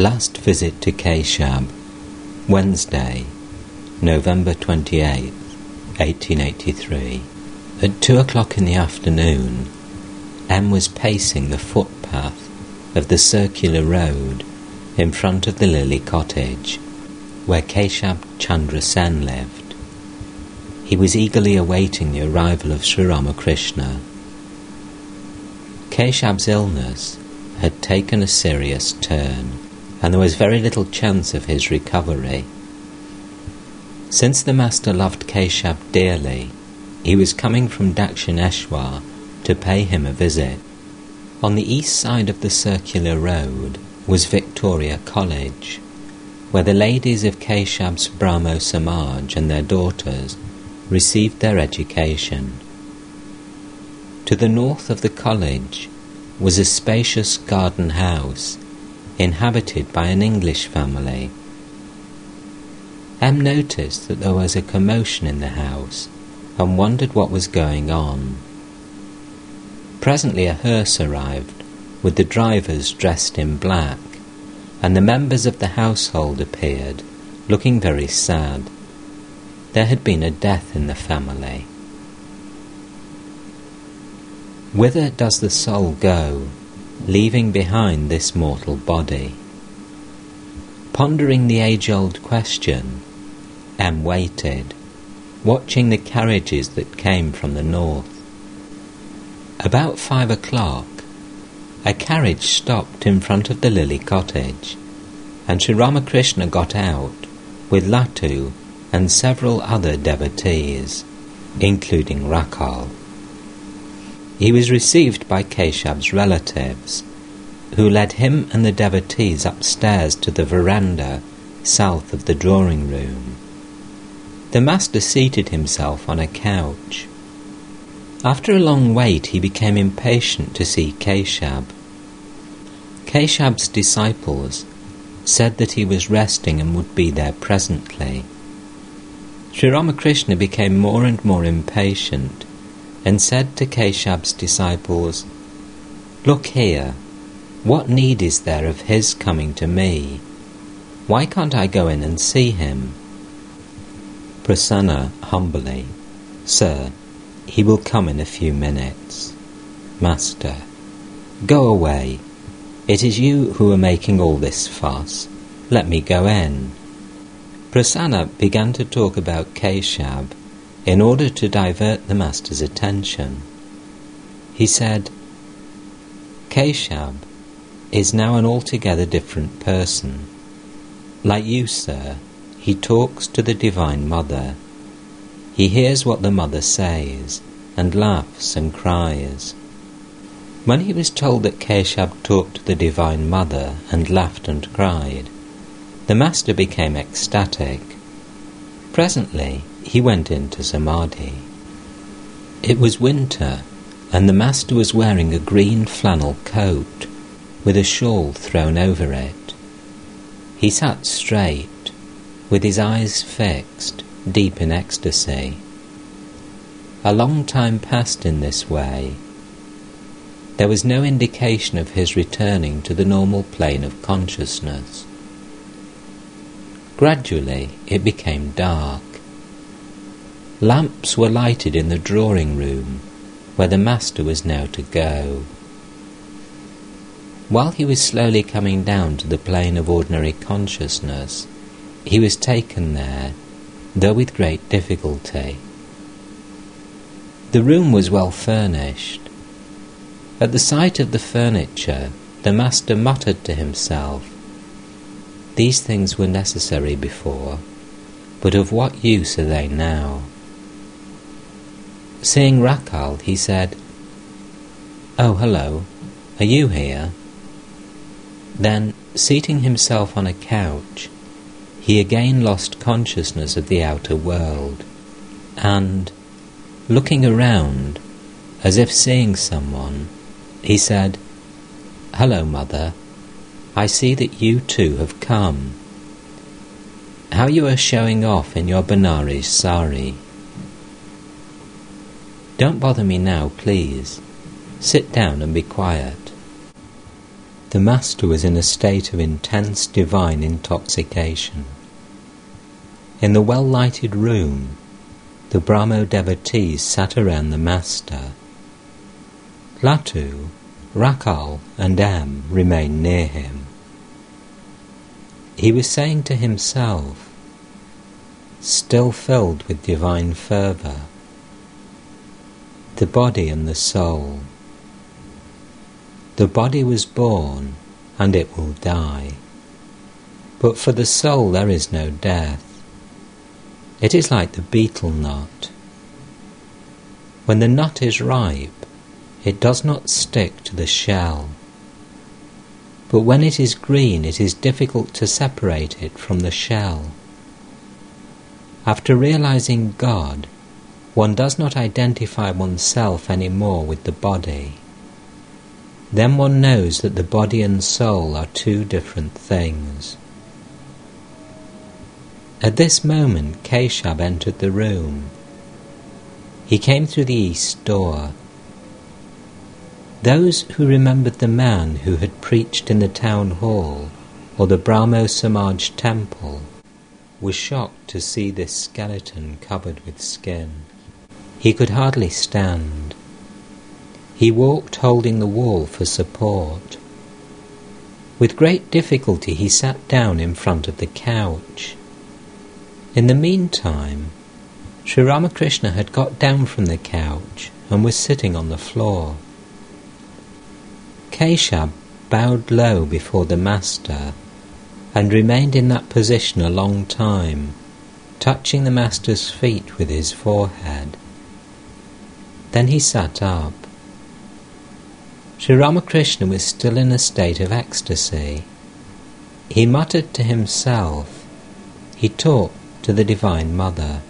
Last visit to Keshab, Wednesday, November 28, 1883. At two o'clock in the afternoon, M was pacing the footpath of the circular road in front of the Lily Cottage, where Keshab Chandra Sen lived. He was eagerly awaiting the arrival of Sri Ramakrishna. Keshab's illness had taken a serious turn and there was very little chance of his recovery. Since the Master loved Keshab dearly, he was coming from Dakshineshwar to pay him a visit. On the east side of the circular road was Victoria College, where the ladies of Keshab's Brahmo Samaj and their daughters received their education. To the north of the college was a spacious garden house inhabited by an English family. M noticed that there was a commotion in the house and wondered what was going on. Presently a hearse arrived, with the drivers dressed in black, and the members of the household appeared, looking very sad. There had been a death in the family. Whither does the soul go leaving behind this mortal body. Pondering the age old question, M waited, watching the carriages that came from the north. About five o'clock, a carriage stopped in front of the Lily cottage, and Sri Ramakrishna got out with Latu and several other devotees, including Rakhal. He was received by Keshab's relatives, who led him and the devotees upstairs to the veranda south of the drawing room. The master seated himself on a couch. After a long wait, he became impatient to see Keshab. Keshab's disciples said that he was resting and would be there presently. Sri Ramakrishna became more and more impatient and said to Keshab's disciples, Look here, what need is there of his coming to me? Why can't I go in and see him? Prasanna humbly, Sir, he will come in a few minutes. Master, go away. It is you who are making all this fuss. Let me go in. Prasanna began to talk about Keshab in order to divert the master's attention. He said, Keshab is now an altogether different person. Like you, sir, he talks to the Divine Mother. He hears what the Mother says and laughs and cries. When he was told that Keshab talked to the Divine Mother and laughed and cried, the Master became ecstatic. Presently, he went into Samadhi. It was winter, and the Master was wearing a green flannel coat with a shawl thrown over it. He sat straight, with his eyes fixed, deep in ecstasy. A long time passed in this way. There was no indication of his returning to the normal plane of consciousness. Gradually it became dark. Lamps were lighted in the drawing room, where the master was now to go. While he was slowly coming down to the plane of ordinary consciousness, he was taken there, though with great difficulty. The room was well furnished. At the sight of the furniture, the master muttered to himself, These things were necessary before, but of what use are they now? Seeing Rakhal, he said, Oh, hello, are you here? Then, seating himself on a couch, he again lost consciousness of the outer world, and, looking around, as if seeing someone, he said, Hello, Mother. I see that you too have come. How you are showing off in your Benares sari. Don't bother me now, please. Sit down and be quiet. The Master was in a state of intense divine intoxication. In the well lighted room, the Brahmo devotees sat around the Master. Latu, Rakhal, and M remained near him. He was saying to himself, still filled with divine fervour, the body and the soul. The body was born, and it will die. But for the soul there is no death. It is like the betel nut. When the nut is ripe, it does not stick to the shell. But when it is green, it is difficult to separate it from the shell. After realizing God, one does not identify oneself any more with the body. Then one knows that the body and soul are two different things. At this moment, Keshab entered the room. He came through the east door. Those who remembered the man who had preached in the town hall or the Brahmo Samaj temple were shocked to see this skeleton covered with skin. He could hardly stand. He walked holding the wall for support. With great difficulty he sat down in front of the couch. In the meantime, Sri Ramakrishna had got down from the couch and was sitting on the floor. Keshab bowed low before the Master and remained in that position a long time, touching the Master's feet with his forehead. Then he sat up. Sri Ramakrishna was still in a state of ecstasy. He muttered to himself. He talked to the Divine Mother.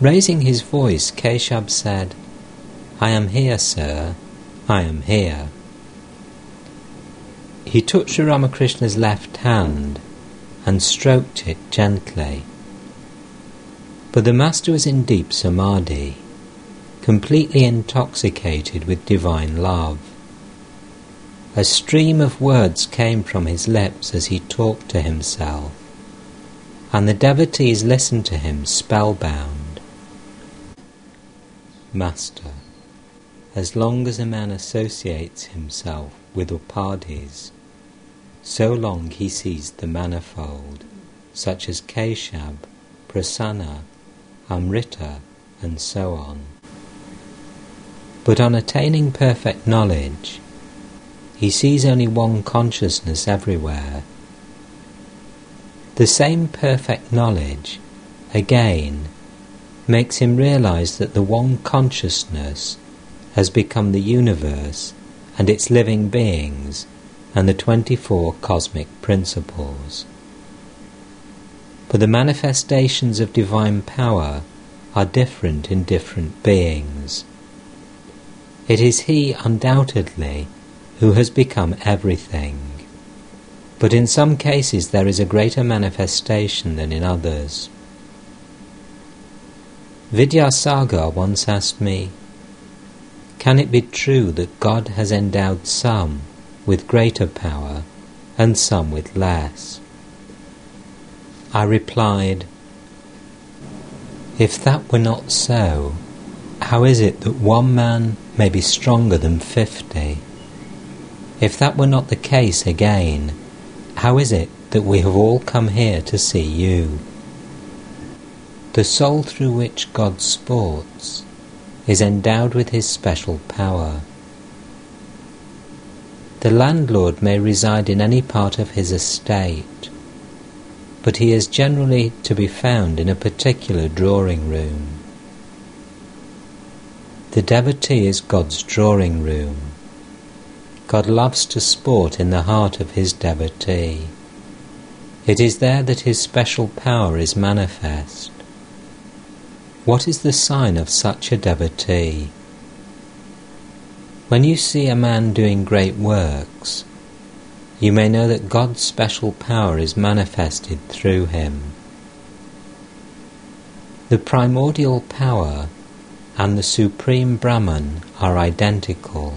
Raising his voice, Keshab said, I am here, sir, I am here. He took Sri Ramakrishna's left hand and stroked it gently. But the Master was in deep samadhi, completely intoxicated with divine love. A stream of words came from his lips as he talked to himself and the devotees listened to him spellbound. Master, as long as a man associates himself with upadhis, so long he sees the manifold, such as Keshab, Prasanna, Amrita, and so on. But on attaining perfect knowledge, he sees only one consciousness everywhere the same perfect knowledge, again, makes him realize that the one consciousness has become the universe and its living beings and the 24 cosmic principles. But the manifestations of divine power are different in different beings. It is he, undoubtedly, who has become everything. But in some cases there is a greater manifestation than in others. Vidyasagar once asked me, Can it be true that God has endowed some with greater power and some with less? I replied, If that were not so, how is it that one man may be stronger than fifty? If that were not the case again, how is it that we have all come here to see you? The soul through which God sports is endowed with his special power. The landlord may reside in any part of his estate, but he is generally to be found in a particular drawing room. The devotee is God's drawing room God loves to sport in the heart of his devotee. It is there that his special power is manifest. What is the sign of such a devotee? When you see a man doing great works, you may know that God's special power is manifested through him. The primordial power and the supreme Brahman are identical.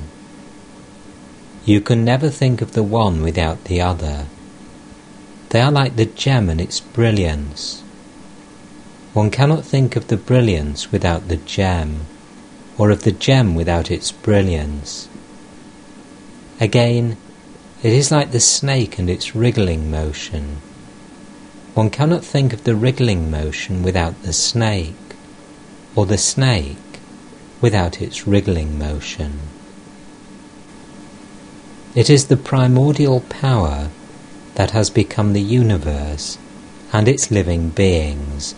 You can never think of the one without the other. They are like the gem and its brilliance. One cannot think of the brilliance without the gem, or of the gem without its brilliance. Again, it is like the snake and its wriggling motion. One cannot think of the wriggling motion without the snake, or the snake without its wriggling motion. It is the primordial power that has become the universe and its living beings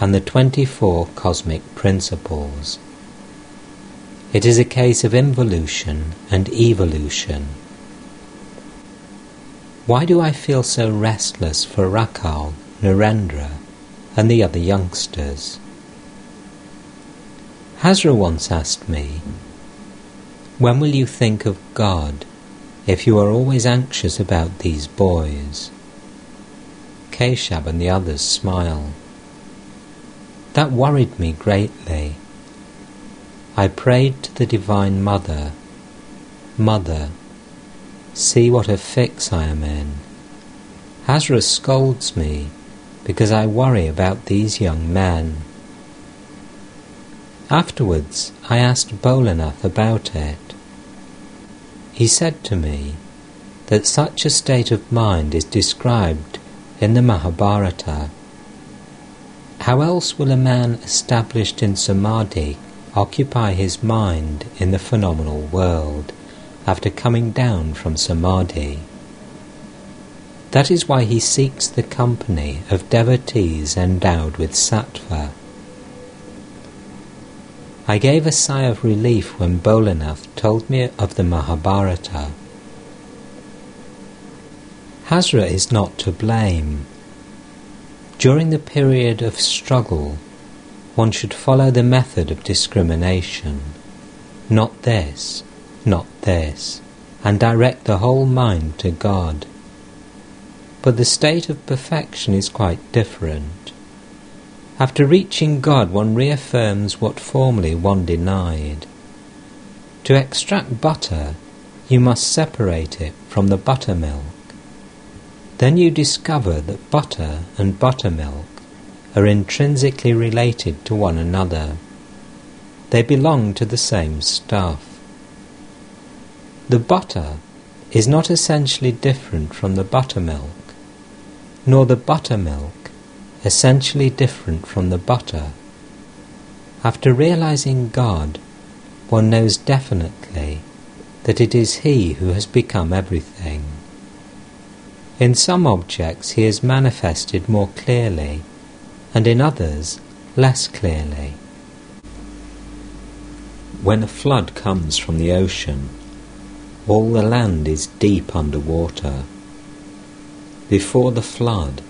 and the 24 cosmic principles. It is a case of involution and evolution. Why do I feel so restless for Rakhal, Narendra, and the other youngsters? Hazra once asked me, When will you think of God if you are always anxious about these boys. Keshab and the others smile. That worried me greatly. I prayed to the Divine Mother, Mother, see what a fix I am in. Hazra scolds me because I worry about these young men. Afterwards, I asked Bholanath about it. He said to me that such a state of mind is described in the Mahabharata. How else will a man established in samadhi occupy his mind in the phenomenal world after coming down from samadhi? That is why he seeks the company of devotees endowed with sattva. I gave a sigh of relief when Bholanath told me of the Mahabharata. Hazra is not to blame. During the period of struggle, one should follow the method of discrimination. Not this, not this, and direct the whole mind to God. But the state of perfection is quite different. After reaching God, one reaffirms what formerly one denied. To extract butter, you must separate it from the buttermilk. Then you discover that butter and buttermilk are intrinsically related to one another. They belong to the same stuff. The butter is not essentially different from the buttermilk, nor the buttermilk essentially different from the butter. After realizing God, one knows definitely that it is He who has become everything. In some objects He is manifested more clearly, and in others less clearly. When a flood comes from the ocean, all the land is deep under water. Before the flood,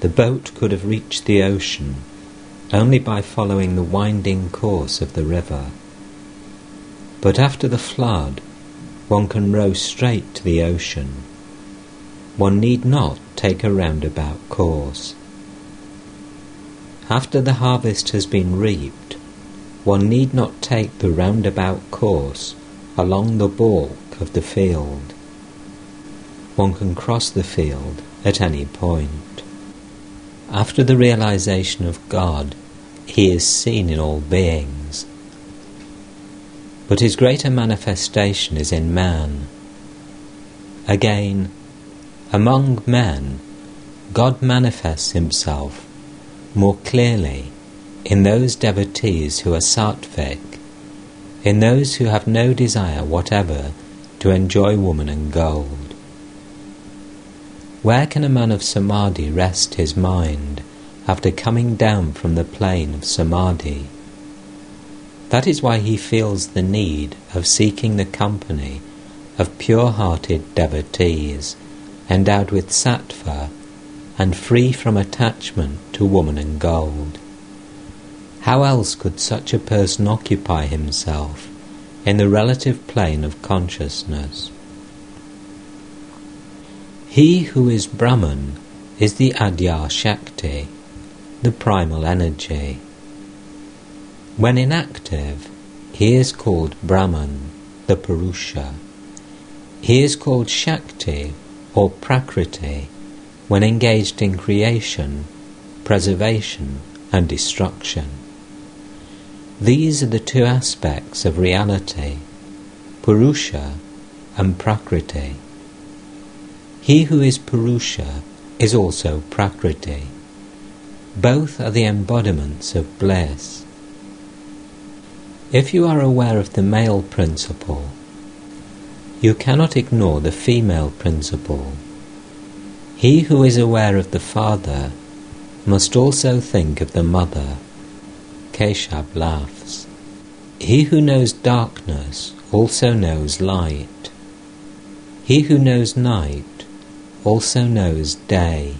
the boat could have reached the ocean only by following the winding course of the river. But after the flood, one can row straight to the ocean. One need not take a roundabout course. After the harvest has been reaped, one need not take the roundabout course along the balk of the field. One can cross the field at any point. After the realization of God, he is seen in all beings. But his greater manifestation is in man. Again, among men, God manifests himself more clearly in those devotees who are sattvic, in those who have no desire whatever to enjoy woman and gold. Where can a man of samadhi rest his mind after coming down from the plane of samadhi? That is why he feels the need of seeking the company of pure hearted devotees endowed with sattva and free from attachment to woman and gold. How else could such a person occupy himself in the relative plane of consciousness? He who is Brahman is the Adya Shakti, the primal energy. When inactive, he is called Brahman, the Purusha. He is called Shakti or Prakriti when engaged in creation, preservation, and destruction. These are the two aspects of reality, Purusha and Prakriti. He who is Purusha is also Prakriti. Both are the embodiments of bliss. If you are aware of the male principle, you cannot ignore the female principle. He who is aware of the father must also think of the mother. Keshab laughs. He who knows darkness also knows light. He who knows night also knows day.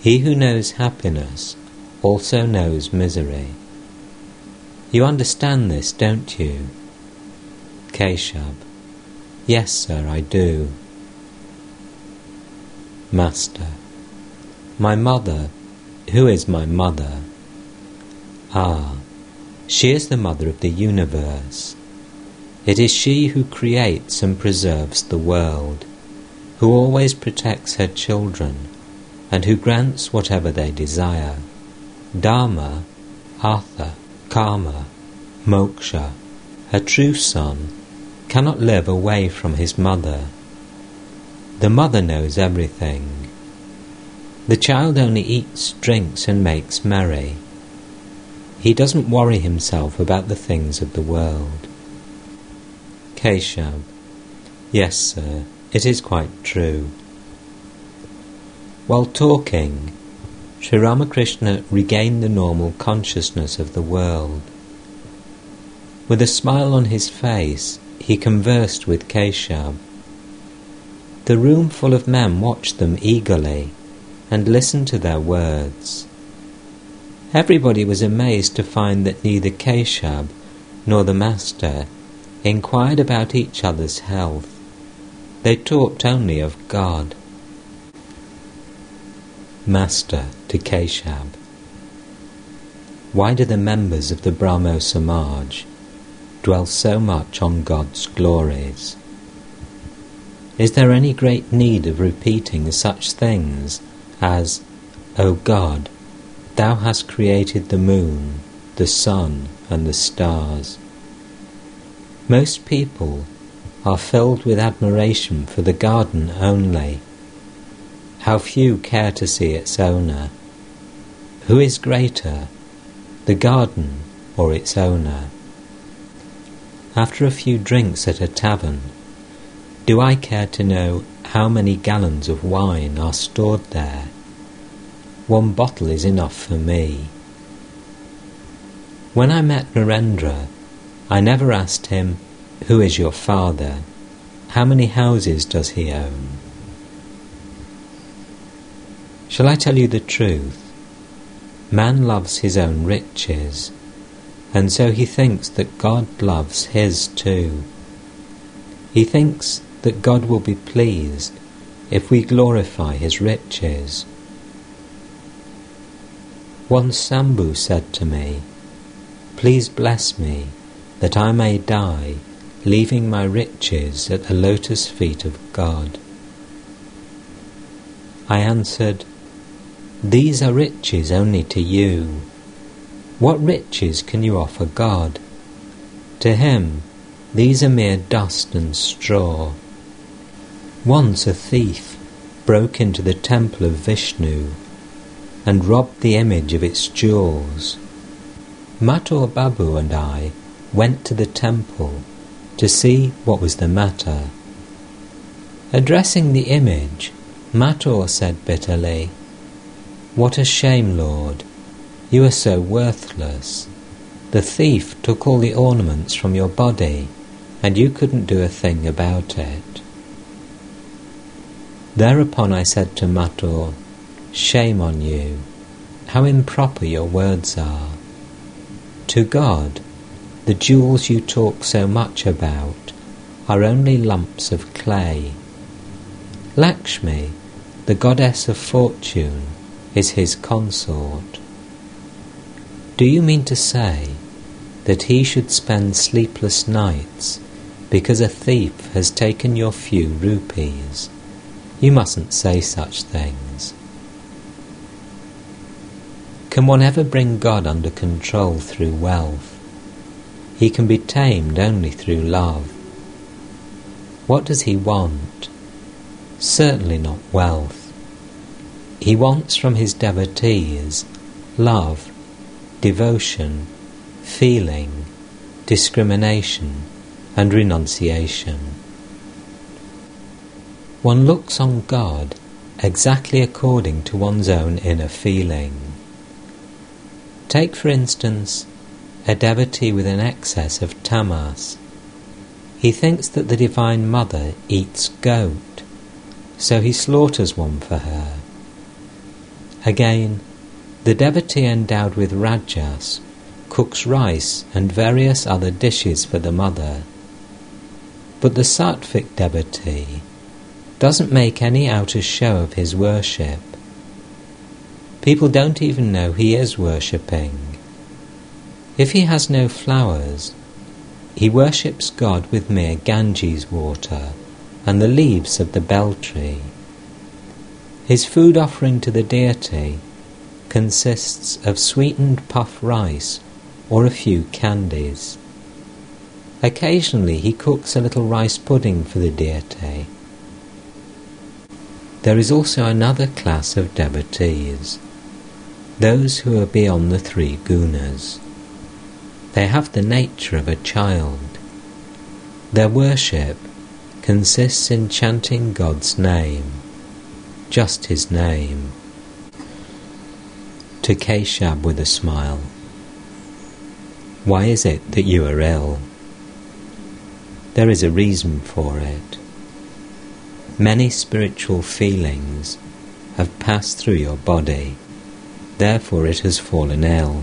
He who knows happiness also knows misery. You understand this, don't you? Keshab. Yes, sir, I do. Master. My mother. Who is my mother? Ah, she is the mother of the universe. It is she who creates and preserves the world, who always protects her children, and who grants whatever they desire. Dharma, Artha, Karma, Moksha, her true son, cannot live away from his mother. The mother knows everything. The child only eats, drinks, and makes merry. He doesn't worry himself about the things of the world. Keshab. Yes, sir, it is quite true. While talking, Sri Ramakrishna regained the normal consciousness of the world. With a smile on his face, he conversed with Keshab. The room full of men watched them eagerly and listened to their words. Everybody was amazed to find that neither Keshab nor the Master inquired about each other's health. They talked only of God. Master to Keshab Why do the members of the Brahmo Samaj dwell so much on God's glories? Is there any great need of repeating such things as, O God, Thou hast created the moon, the sun, and the stars? Most people are filled with admiration for the garden only. How few care to see its owner. Who is greater, the garden or its owner? After a few drinks at a tavern, do I care to know how many gallons of wine are stored there? One bottle is enough for me. When I met Narendra, I never asked him, Who is your father? How many houses does he own? Shall I tell you the truth? Man loves his own riches and so he thinks that God loves his too. He thinks that God will be pleased if we glorify his riches. Once Sambhu said to me, Please bless me that I may die leaving my riches at the lotus feet of God. I answered, These are riches only to you what riches can you offer God? To him, these are mere dust and straw. Once a thief broke into the temple of Vishnu and robbed the image of its jewels. Mathur Babu and I went to the temple to see what was the matter. Addressing the image, Mathur said bitterly, What a shame, Lord! You are so worthless. The thief took all the ornaments from your body, and you couldn't do a thing about it. Thereupon I said to Mathur, Shame on you! How improper your words are. To God, the jewels you talk so much about are only lumps of clay. Lakshmi, the goddess of fortune, is his consort. Do you mean to say that he should spend sleepless nights because a thief has taken your few rupees. You mustn't say such things. Can one ever bring God under control through wealth? He can be tamed only through love. What does he want? Certainly not wealth. He wants from his devotees love, devotion, feeling, discrimination, and renunciation. One looks on God exactly according to one's own inner feeling. Take, for instance, a devotee with an excess of tamas. He thinks that the Divine Mother eats goat, so he slaughters one for her. Again, the devotee endowed with rajas cooks rice and various other dishes for the mother. But the sattvic devotee doesn't make any outer show of his worship. People don't even know he is worshipping. If he has no flowers, he worships God with mere Ganges water and the leaves of the bel tree. His food offering to the deity consists of sweetened puff rice or a few candies. Occasionally he cooks a little rice pudding for the deity. There is also another class of devotees those who are beyond the three gunas. They have the nature of a child. Their worship consists in chanting God's name, just His name. To Keshab with a smile, Why is it that you are ill? There is a reason for it. Many spiritual feelings have passed through your body therefore it has fallen ill.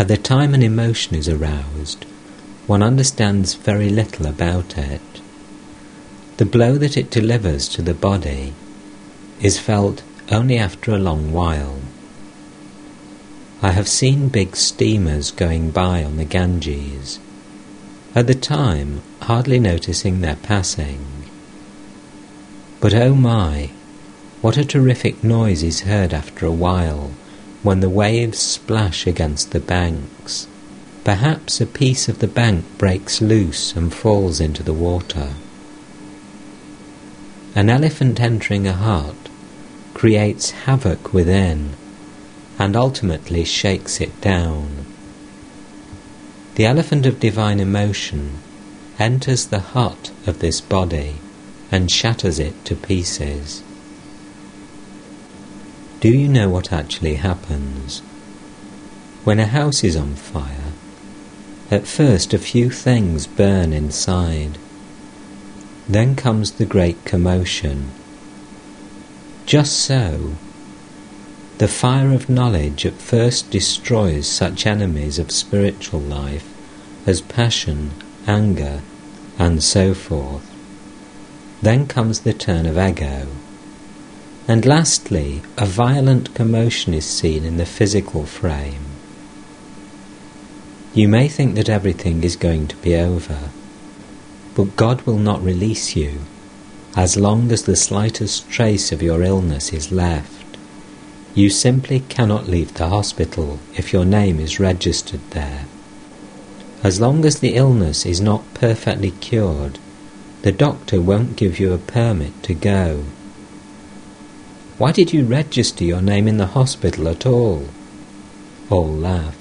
At the time an emotion is aroused, one understands very little about it. The blow that it delivers to the body is felt only after a long while. I have seen big steamers going by on the Ganges, at the time hardly noticing their passing. But oh my, what a terrific noise is heard after a while when the waves splash against the banks. Perhaps a piece of the bank breaks loose and falls into the water. An elephant entering a hut creates havoc within and ultimately shakes it down. The elephant of divine emotion enters the hut of this body and shatters it to pieces. Do you know what actually happens? When a house is on fire, at first a few things burn inside. Then comes the great commotion. Just so, the fire of knowledge at first destroys such enemies of spiritual life as passion, anger, and so forth. Then comes the turn of ego and lastly, a violent commotion is seen in the physical frame. You may think that everything is going to be over, but God will not release you as long as the slightest trace of your illness is left. You simply cannot leave the hospital if your name is registered there. As long as the illness is not perfectly cured, the doctor won't give you a permit to go. Why did you register your name in the hospital at all? All laugh.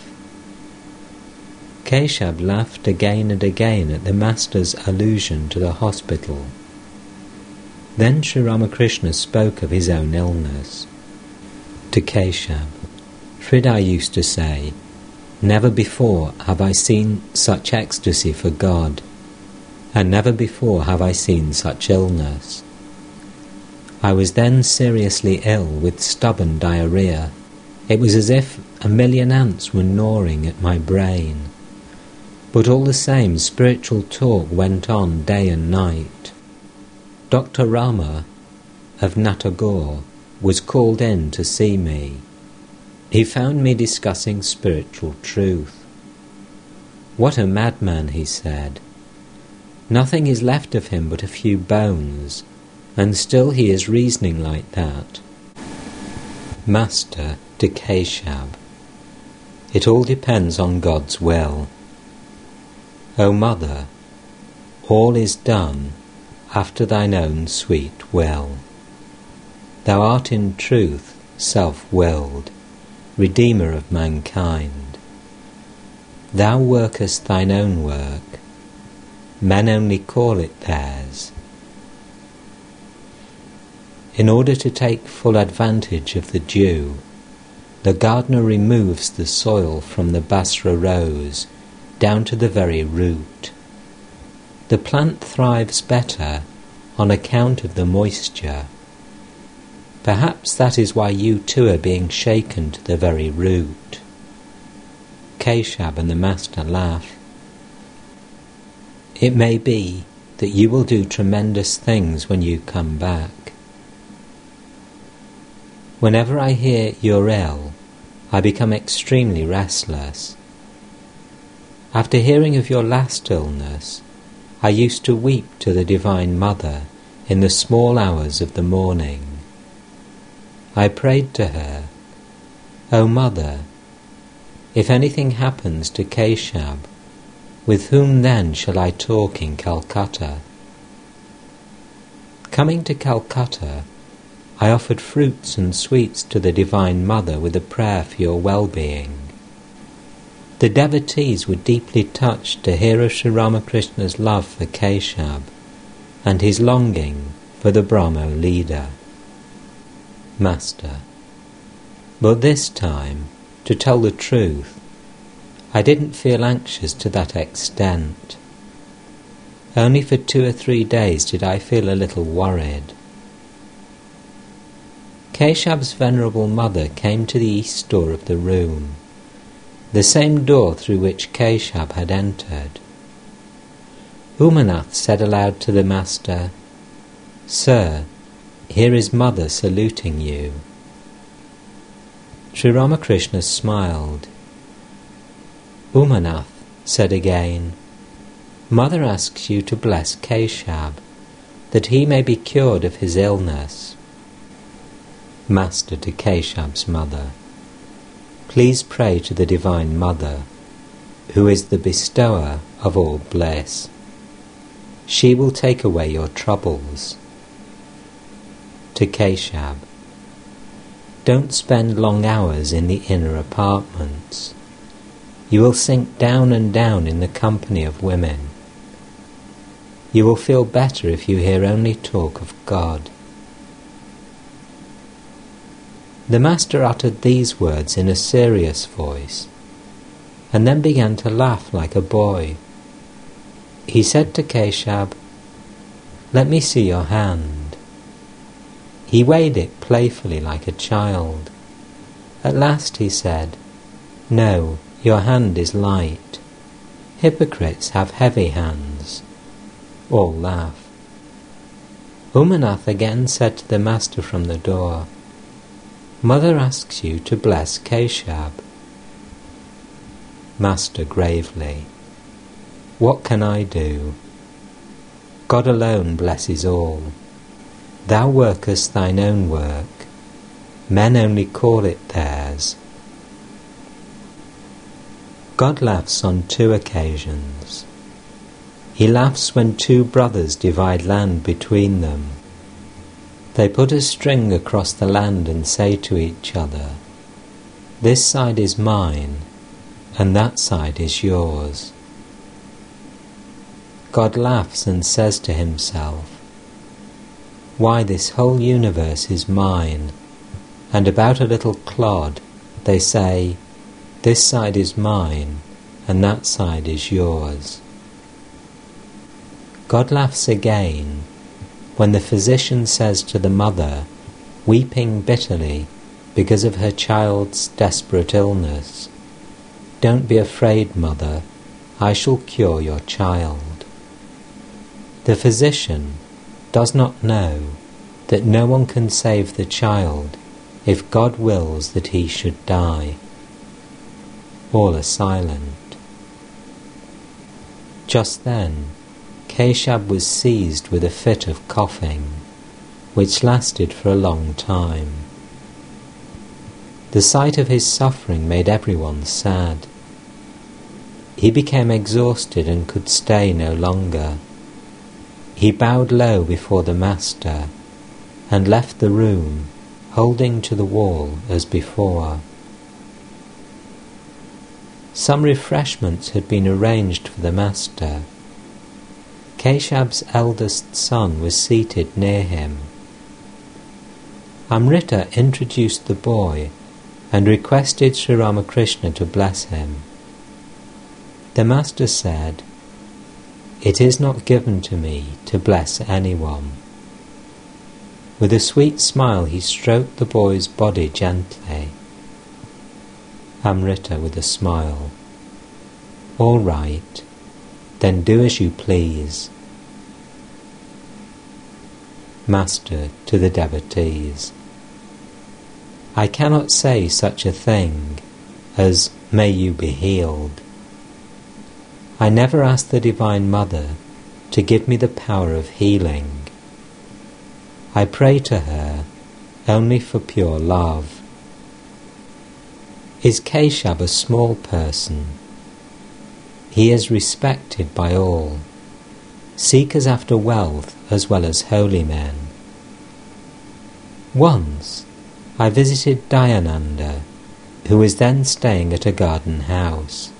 Keshab laughed again and again at the Master's allusion to the hospital. Then Sri Ramakrishna spoke of his own illness. To Keshab, Hridai used to say, Never before have I seen such ecstasy for God, and never before have I seen such illness. I was then seriously ill with stubborn diarrhea. It was as if a million ants were gnawing at my brain. But all the same, spiritual talk went on day and night. Dr. Rama of Natagaur was called in to see me. He found me discussing spiritual truth. What a madman, he said. Nothing is left of him but a few bones, and still he is reasoning like that. Master to Keshab. It all depends on God's will. O Mother, all is done after thine own sweet will. Thou art in truth self willed, Redeemer of mankind. Thou workest thine own work, men only call it theirs. In order to take full advantage of the dew, the gardener removes the soil from the Basra rose down to the very root. The plant thrives better on account of the moisture Perhaps that is why you too are being shaken to the very root. Keshab and the Master laugh. It may be that you will do tremendous things when you come back. Whenever I hear you're ill, I become extremely restless. After hearing of your last illness, I used to weep to the Divine Mother in the small hours of the morning. I prayed to her, O Mother, if anything happens to Keshab, with whom then shall I talk in Calcutta? Coming to Calcutta, I offered fruits and sweets to the Divine Mother with a prayer for your well-being. The devotees were deeply touched to hear of Sri Ramakrishna's love for Keshab and his longing for the Brahmo leader. Master. But this time, to tell the truth, I didn't feel anxious to that extent. Only for two or three days did I feel a little worried. Keshab's venerable mother came to the east door of the room, the same door through which Keshab had entered. Umanath said aloud to the master, Sir, here is Mother saluting you. Sri Ramakrishna smiled. Umanath said again, Mother asks you to bless Keshab, that he may be cured of his illness. Master to Keshab's mother, please pray to the Divine Mother, who is the bestower of all bliss. She will take away your troubles to Keshab. Don't spend long hours in the inner apartments. You will sink down and down in the company of women. You will feel better if you hear only talk of God. The Master uttered these words in a serious voice, and then began to laugh like a boy. He said to Keshab, Let me see your hand. He weighed it playfully like a child. At last he said, No, your hand is light. Hypocrites have heavy hands. All laugh. Umanath again said to the master from the door, Mother asks you to bless Keshab. Master gravely, What can I do? God alone blesses all. Thou workest thine own work, men only call it theirs. God laughs on two occasions. He laughs when two brothers divide land between them. They put a string across the land and say to each other, This side is mine, and that side is yours. God laughs and says to himself, why this whole universe is mine, and about a little clod they say, This side is mine, and that side is yours. God laughs again when the physician says to the mother, weeping bitterly because of her child's desperate illness, Don't be afraid, mother, I shall cure your child. The physician does not know that no one can save the child if God wills that he should die. All are silent. Just then, Keshab was seized with a fit of coughing, which lasted for a long time. The sight of his suffering made everyone sad. He became exhausted and could stay no longer. He bowed low before the Master and left the room, holding to the wall as before. Some refreshments had been arranged for the Master. Keshab's eldest son was seated near him. Amrita introduced the boy and requested Sri Ramakrishna to bless him. The Master said, It is not given to me to bless anyone. With a sweet smile he stroked the boy's body gently. Amrita with a smile. All right, then do as you please. Master to the devotees. I cannot say such a thing as may you be healed. I never asked the Divine Mother to give me the power of healing. I pray to her only for pure love. Is Keshab a small person? He is respected by all, seekers after wealth as well as holy men. Once I visited Dayananda, who was then staying at a garden house.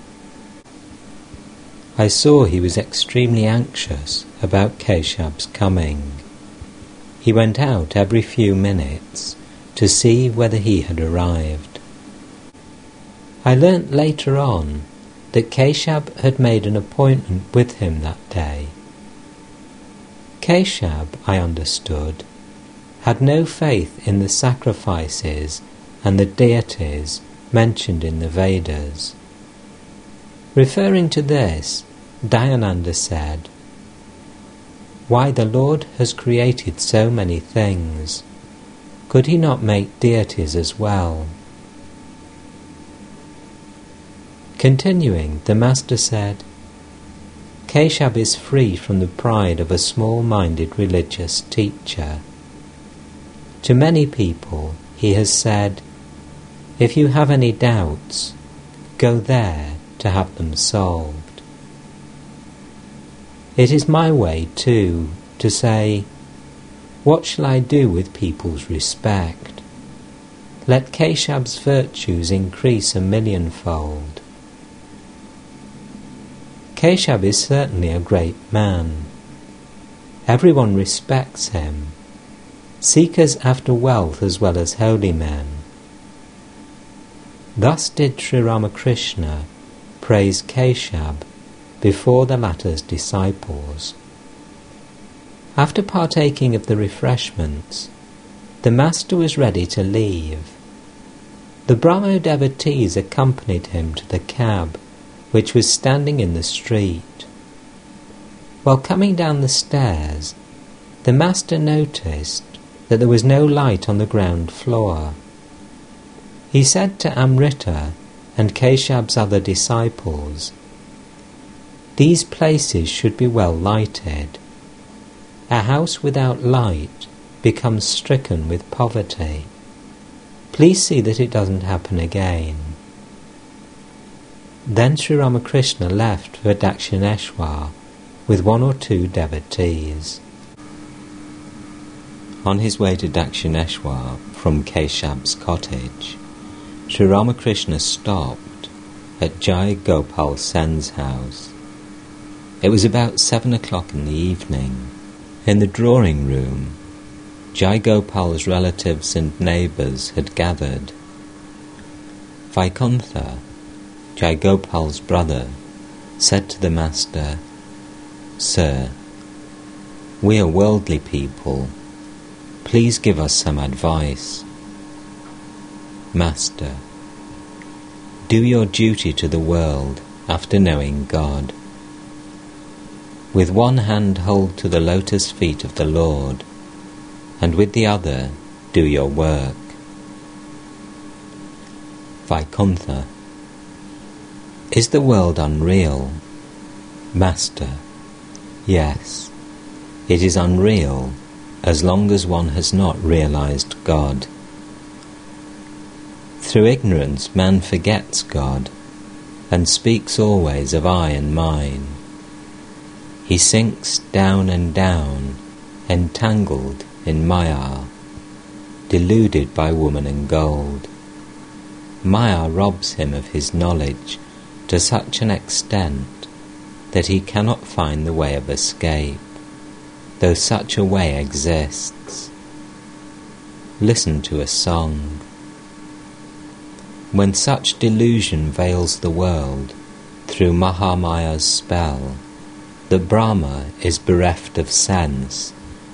I saw he was extremely anxious about Keshab's coming. He went out every few minutes to see whether he had arrived. I learnt later on that Keshab had made an appointment with him that day. Keshab, I understood, had no faith in the sacrifices and the deities mentioned in the Vedas. Referring to this, Dayananda said, Why the Lord has created so many things, could he not make deities as well? Continuing, the Master said, Keshab is free from the pride of a small minded religious teacher. To many people, he has said, If you have any doubts, go there to have them solved. It is my way, too, to say, What shall I do with people's respect? Let Keshab's virtues increase a millionfold. Keshab is certainly a great man. Everyone respects him, seekers after wealth as well as holy men. Thus did Sri Ramakrishna praise Keshab before the latter's disciples. After partaking of the refreshments, the Master was ready to leave. The Brahmo devotees accompanied him to the cab which was standing in the street. While coming down the stairs, the master noticed that there was no light on the ground floor. He said to Amrita and Keshab's other disciples, These places should be well lighted. A house without light becomes stricken with poverty. Please see that it doesn't happen again. Then Sri Ramakrishna left for Dakshineshwar with one or two devotees. On his way to Dakshineshwar from Keshab's cottage, Sri Ramakrishna stopped at Jai Gopal Sen's house. It was about seven o'clock in the evening. In the drawing room, Jai Gopal's relatives and neighbours had gathered. Vaikuntha, Jayagopal's brother, said to the Master, Sir, we are worldly people. Please give us some advice. Master, do your duty to the world after knowing God. With one hand hold to the lotus feet of the Lord, and with the other do your work. Vaikuntha is the world unreal? Master, Yes, it is unreal as long as one has not realized God. Through ignorance, man forgets God and speaks always of I and mine. He sinks down and down, entangled in Maya, deluded by woman and gold. Maya robs him of his knowledge to such an extent that he cannot find the way of escape, though such a way exists. Listen to a song. When such delusion veils the world through Mahamaya's spell, that Brahma is bereft of sense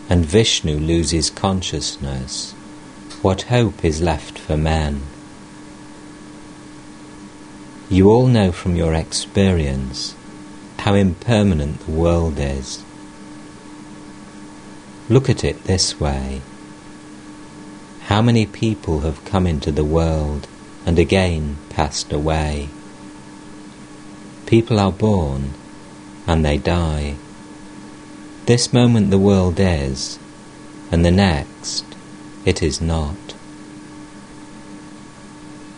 and Vishnu loses consciousness, what hope is left for men? You all know from your experience how impermanent the world is. Look at it this way. How many people have come into the world and again passed away? People are born and they die. This moment the world is, and the next it is not.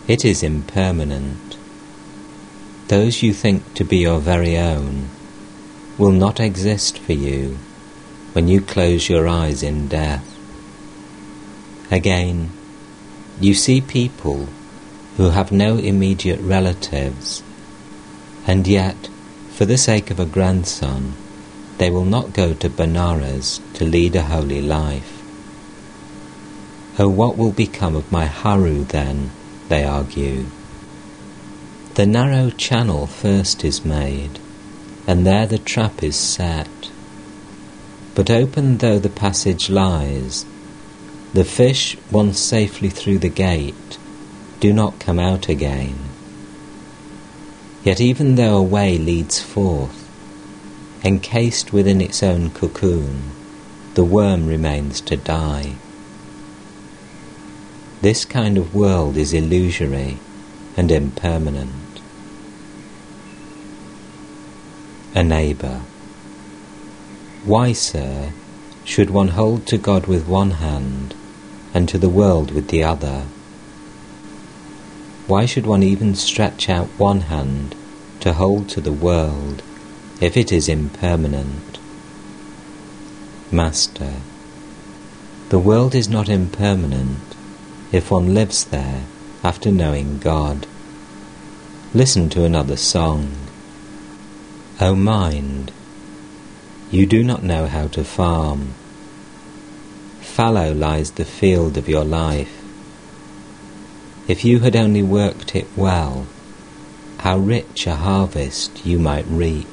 It is impermanent those you think to be your very own will not exist for you when you close your eyes in death. Again, you see people who have no immediate relatives, and yet, for the sake of a grandson, they will not go to Benares to lead a holy life. Oh, what will become of my Haru then? They argue. The narrow channel first is made, and there the trap is set. But open though the passage lies, the fish, once safely through the gate, do not come out again. Yet even though a way leads forth, encased within its own cocoon, the worm remains to die. This kind of world is illusory and impermanent. A neighbour. Why, sir, should one hold to God with one hand and to the world with the other? Why should one even stretch out one hand to hold to the world if it is impermanent? Master, the world is not impermanent if one lives there after knowing God. Listen to another song. O mind, you do not know how to farm. Fallow lies the field of your life. If you had only worked it well, how rich a harvest you might reap.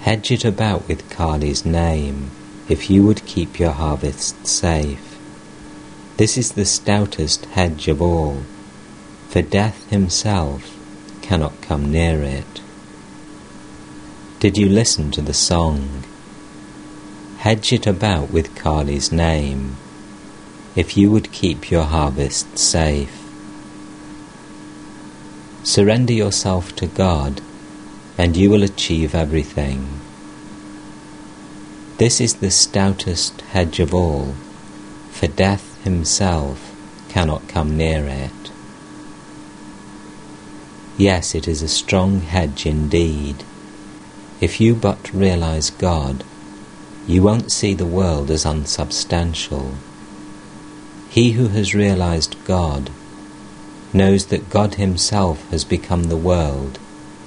Hedge it about with Kali's name, if you would keep your harvest safe. This is the stoutest hedge of all, for death himself cannot come near it. Did you listen to the song? Hedge it about with Kali's name, if you would keep your harvest safe. Surrender yourself to God, and you will achieve everything. This is the stoutest hedge of all, for death himself cannot come near it. Yes, it is a strong hedge indeed if you but realize God, you won't see the world as unsubstantial. He who has realized God knows that God Himself has become the world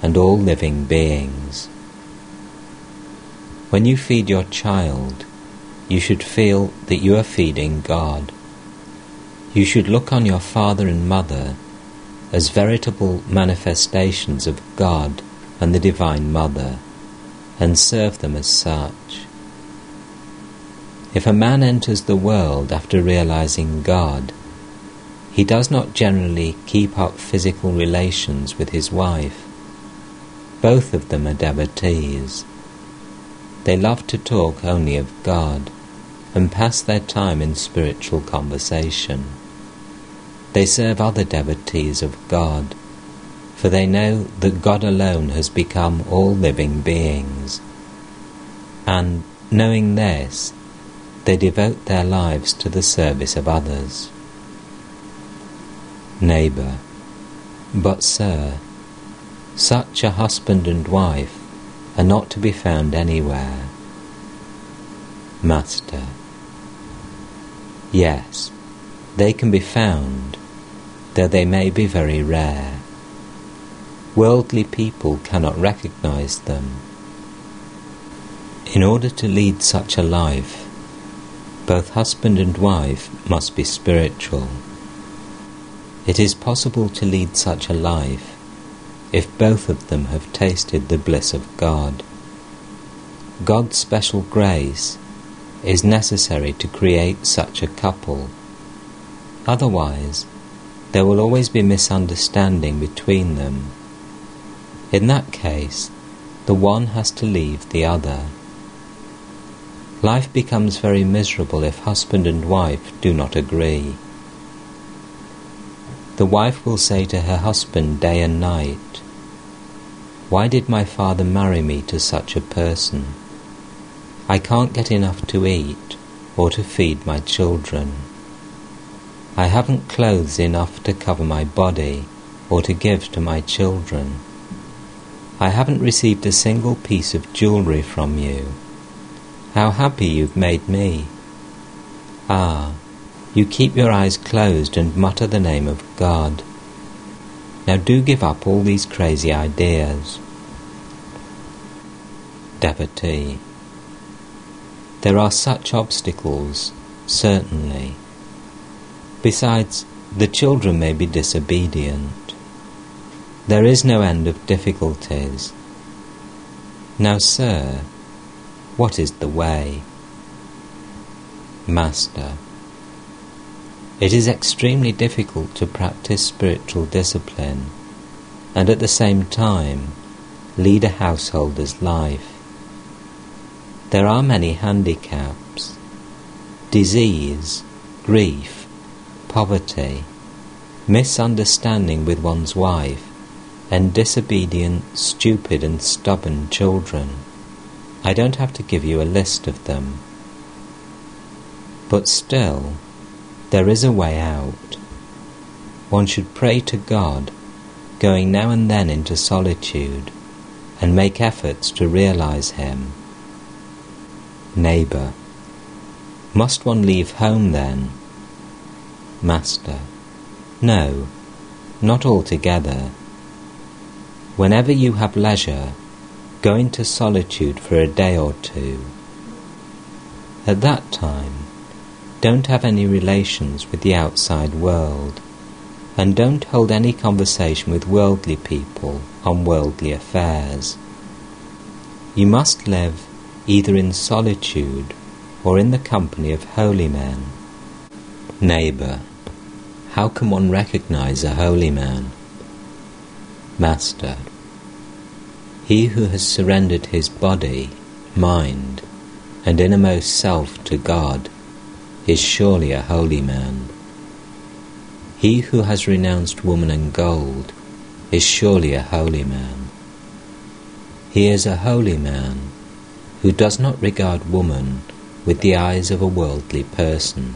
and all living beings. When you feed your child, you should feel that you are feeding God. You should look on your father and mother as veritable manifestations of God and the Divine Mother and serve them as such. If a man enters the world after realizing God, he does not generally keep up physical relations with his wife. Both of them are devotees. They love to talk only of God and pass their time in spiritual conversation. They serve other devotees of God for they know that God alone has become all living beings. and, knowing this, they devote their lives to the service of others. Neighbour, but sir, such a husband and wife are not to be found anywhere. Master, yes, they can be found, though they may be very rare. Worldly people cannot recognize them. In order to lead such a life, both husband and wife must be spiritual. It is possible to lead such a life if both of them have tasted the bliss of God. God's special grace is necessary to create such a couple Otherwise, there will always be misunderstanding between them. In that case, the one has to leave the other. Life becomes very miserable if husband and wife do not agree. The wife will say to her husband day and night, Why did my father marry me to such a person? I can't get enough to eat or to feed my children. I haven't clothes enough to cover my body or to give to my children. I haven't received a single piece of jewellery from you. How happy you've made me. Ah, you keep your eyes closed and mutter the name of God. Now do give up all these crazy ideas. Devotee. There are such obstacles, certainly. Besides, the children may be disobedient. There is no end of difficulties. Now, sir, what is the way? Master, it is extremely difficult to practice spiritual discipline and at the same time lead a householder's life. There are many handicaps disease, grief, poverty, misunderstanding with one's wife, and disobedient, stupid, and stubborn children. I don't have to give you a list of them. But still, there is a way out. One should pray to God, going now and then into solitude, and make efforts to realize Him. Neighbour, must one leave home then? Master. No, not altogether. Whenever you have leisure, go into solitude for a day or two. At that time, don't have any relations with the outside world, and don't hold any conversation with worldly people on worldly affairs. You must live either in solitude or in the company of holy men. Neighbour, how can one recognize a holy man? Master, he who has surrendered his body, mind, and innermost self to God is surely a holy man. He who has renounced woman and gold is surely a holy man. He is a holy man who does not regard woman with the eyes of a worldly person.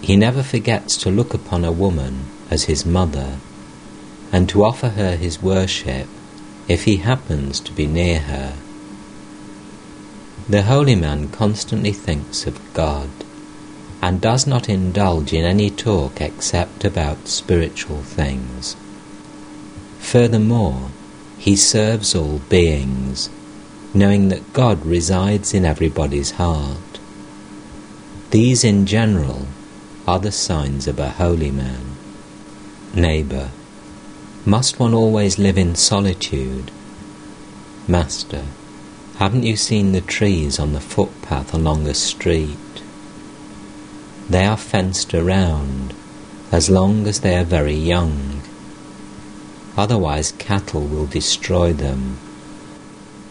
He never forgets to look upon a woman as his mother and to offer her his worship if he happens to be near her. The holy man constantly thinks of God and does not indulge in any talk except about spiritual things. Furthermore, he serves all beings, knowing that God resides in everybody's heart. These in general are the signs of a holy man. Neighbour, must one always live in solitude? Master, haven't you seen the trees on the footpath along a street? They are fenced around as long as they are very young. Otherwise, cattle will destroy them.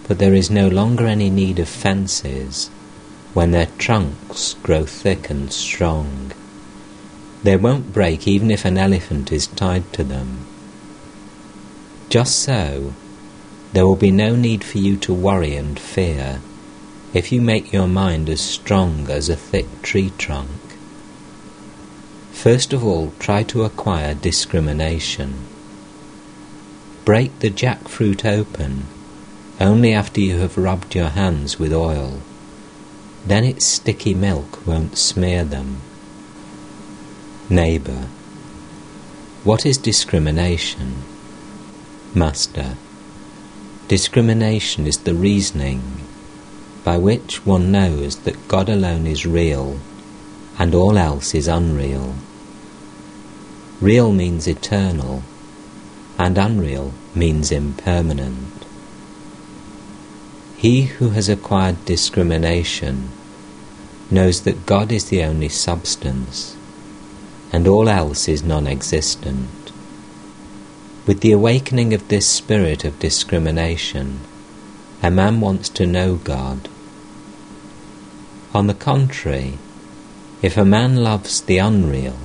But there is no longer any need of fences when their trunks grow thick and strong. They won't break even if an elephant is tied to them. Just so, there will be no need for you to worry and fear if you make your mind as strong as a thick tree trunk. First of all, try to acquire discrimination. Break the jackfruit open only after you have rubbed your hands with oil. Then its sticky milk won't smear them. Neighbour. What is discrimination? Master. Discrimination is the reasoning by which one knows that God alone is real and all else is unreal. Real means eternal, and unreal means impermanent. He who has acquired discrimination knows that God is the only substance, and all else is non existent. With the awakening of this spirit of discrimination, a man wants to know God. On the contrary, if a man loves the unreal,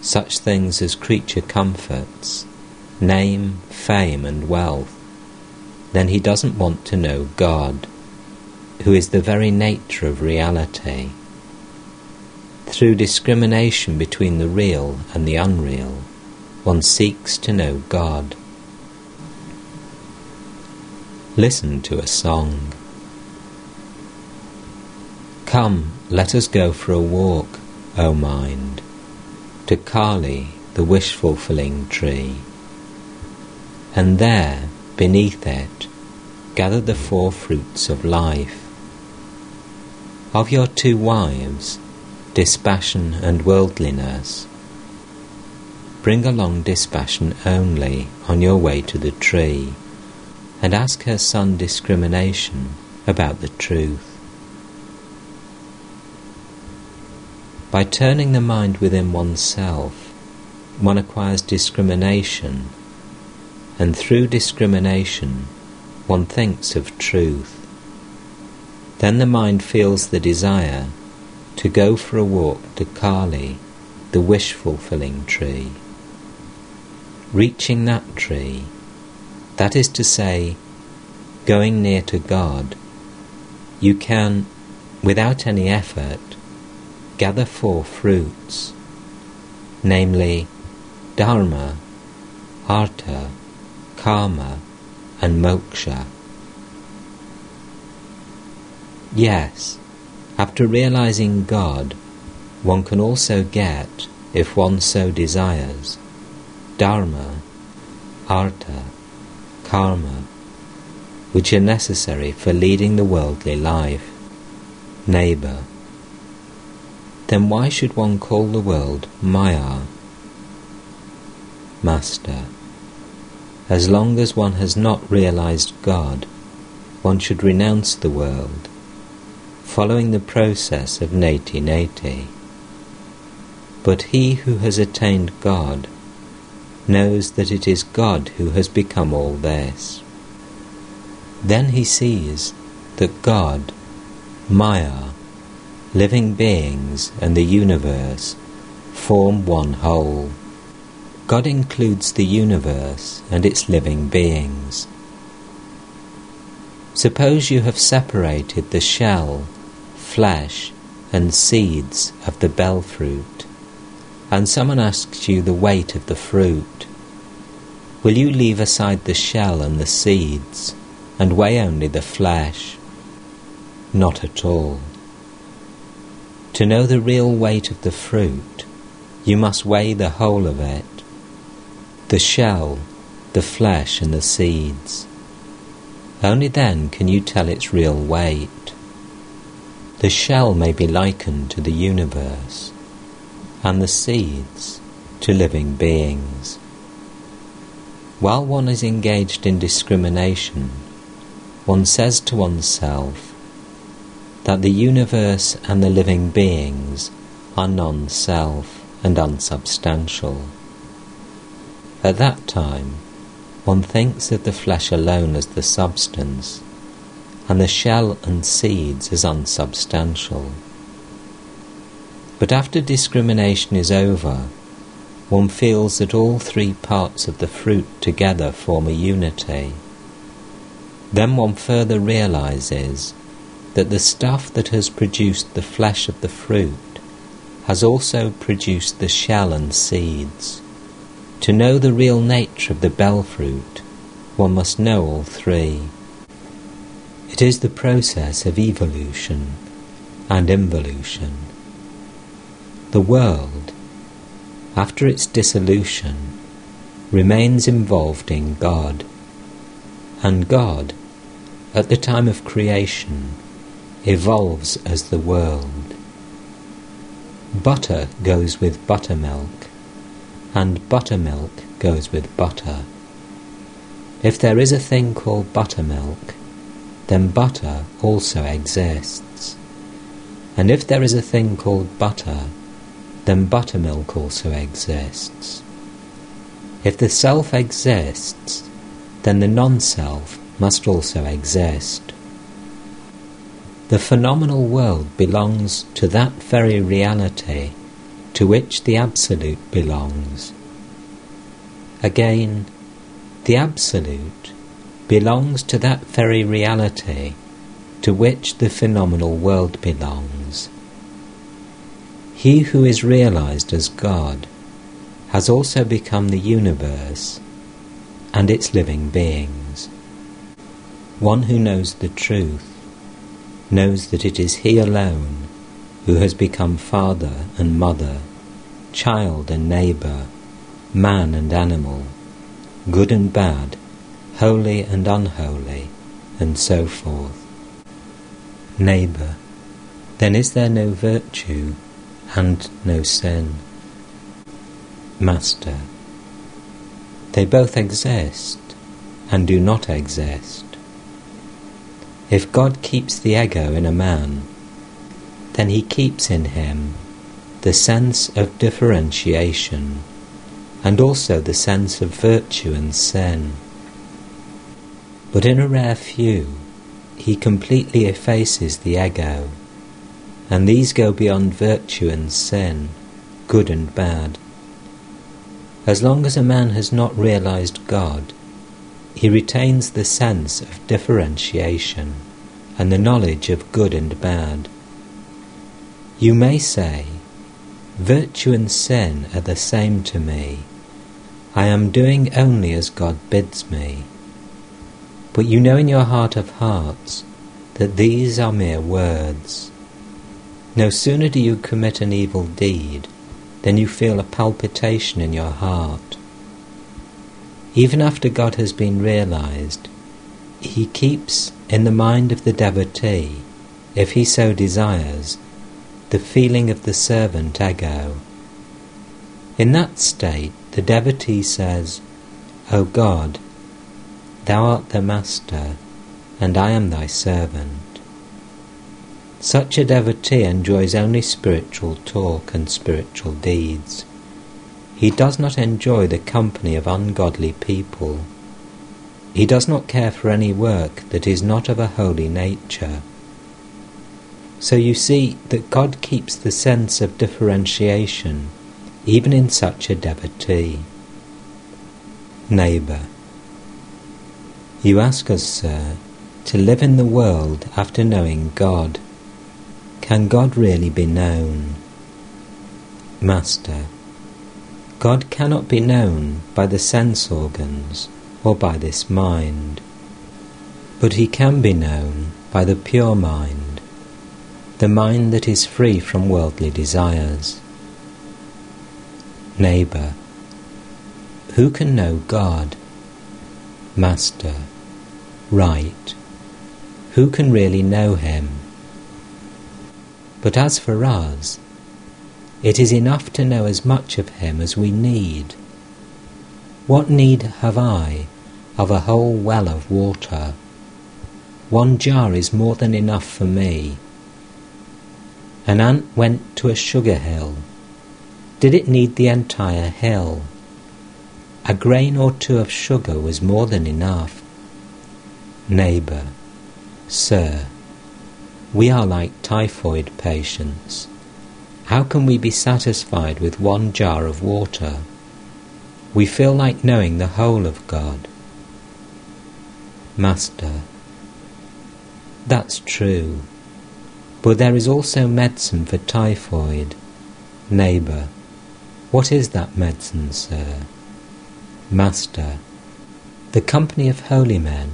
such things as creature comforts, name, fame, and wealth, then he doesn't want to know God, who is the very nature of reality. Through discrimination between the real and the unreal, one seeks to know God. Listen to a song. Come, let us go for a walk, O mind to Kali, the wish fulfilling tree. And there, beneath it, gather the four fruits of life. Of your two wives, dispassion and worldliness, bring along dispassion only on your way to the tree, and ask her son discrimination about the truth. By turning the mind within oneself, one acquires discrimination, and through discrimination, one thinks of truth. Then the mind feels the desire to go for a walk to Kali, the wish fulfilling tree. Reaching that tree, that is to say, going near to God, you can, without any effort, gather four fruits, namely Dharma, Artha, Kama, and Moksha. Yes, after realizing God, one can also get, if one so desires, Dharma, Artha, Kama, which are necessary for leading the worldly life. Neighbour, then why should one call the world Maya? Master, as long as one has not realized God, one should renounce the world, following the process of neti neti. But he who has attained God knows that it is God who has become all this. Then he sees that God, Maya, living beings and the universe form one whole. God includes the universe and its living beings. Suppose you have separated the shell, flesh, and seeds of the bel fruit, and someone asks you the weight of the fruit. Will you leave aside the shell and the seeds and weigh only the flesh? Not at all. To know the real weight of the fruit, you must weigh the whole of it the shell, the flesh, and the seeds. Only then can you tell its real weight. The shell may be likened to the universe, and the seeds to living beings. While one is engaged in discrimination, one says to oneself, that the universe and the living beings are non self and unsubstantial. At that time, one thinks of the flesh alone as the substance, and the shell and seeds as unsubstantial. But after discrimination is over, one feels that all three parts of the fruit together form a unity. Then one further realizes that the stuff that has produced the flesh of the fruit has also produced the shell and seeds. To know the real nature of the bel fruit, one must know all three. It is the process of evolution and involution. The world, after its dissolution, remains involved in God, and God, at the time of creation, evolves as the world. Butter goes with buttermilk, and buttermilk goes with butter. If there is a thing called buttermilk, then butter also exists. And if there is a thing called butter, then buttermilk also exists. If the self exists, then the non self must also exist. The phenomenal world belongs to that very reality to which the Absolute belongs. Again, the Absolute belongs to that very reality to which the phenomenal world belongs. He who is realized as God has also become the universe and its living beings. One who knows the truth knows that it is he alone who has become father and mother, child and neighbour, man and animal, good and bad, holy and unholy, and so forth. Neighbour, then is there no virtue and no sin? Master, they both exist and do not exist. If God keeps the ego in a man, then he keeps in him the sense of differentiation and also the sense of virtue and sin. But in a rare few, he completely effaces the ego, and these go beyond virtue and sin, good and bad. As long as a man has not realized God, he retains the sense of differentiation and the knowledge of good and bad. You may say, Virtue and sin are the same to me. I am doing only as God bids me. But you know in your heart of hearts that these are mere words. No sooner do you commit an evil deed than you feel a palpitation in your heart even after God has been realized, he keeps in the mind of the devotee, if he so desires, the feeling of the servant ego. In that state, the devotee says, O God, Thou art the Master, and I am Thy servant. Such a devotee enjoys only spiritual talk and spiritual deeds. He does not enjoy the company of ungodly people. He does not care for any work that is not of a holy nature. So you see that God keeps the sense of differentiation even in such a devotee. Neighbour, you ask us, sir, to live in the world after knowing God. Can God really be known? Master, God cannot be known by the sense organs or by this mind, but he can be known by the pure mind, the mind that is free from worldly desires. Neighbour, who can know God? Master, right, who can really know him? But as for us, it is enough to know as much of him as we need. What need have I of a whole well of water? One jar is more than enough for me. An ant went to a sugar hill. Did it need the entire hill? A grain or two of sugar was more than enough. Neighbour, sir, we are like typhoid patients. How can we be satisfied with one jar of water? We feel like knowing the whole of God. Master, that's true, But there is also medicine for typhoid. Neighbour, what is that medicine, sir? Master, the company of holy men,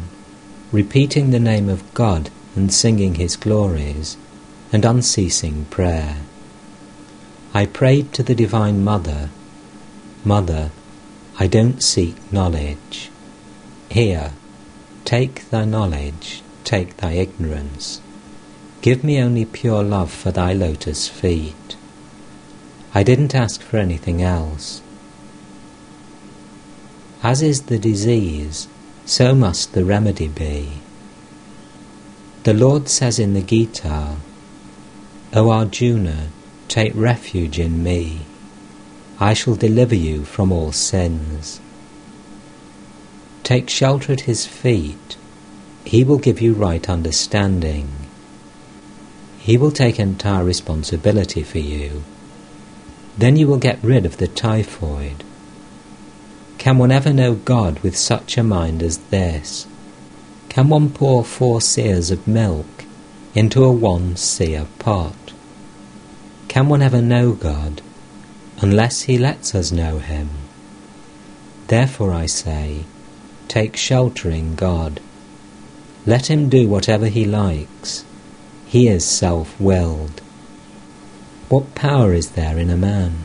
repeating the name of God and singing his glories, and unceasing prayer. I prayed to the Divine Mother, Mother, I don't seek knowledge. Here, take thy knowledge, take thy ignorance. Give me only pure love for thy lotus feet. I didn't ask for anything else. As is the disease, so must the remedy be. The Lord says in the Gita, O Arjuna, take refuge in me. I shall deliver you from all sins. Take shelter at his feet. He will give you right understanding. He will take entire responsibility for you. Then you will get rid of the typhoid. Can one ever know God with such a mind as this? Can one pour four seers of milk into a one seer pot? Can one ever know God unless He lets us know Him? Therefore I say, take shelter in God. Let Him do whatever He likes. He is self willed. What power is there in a man?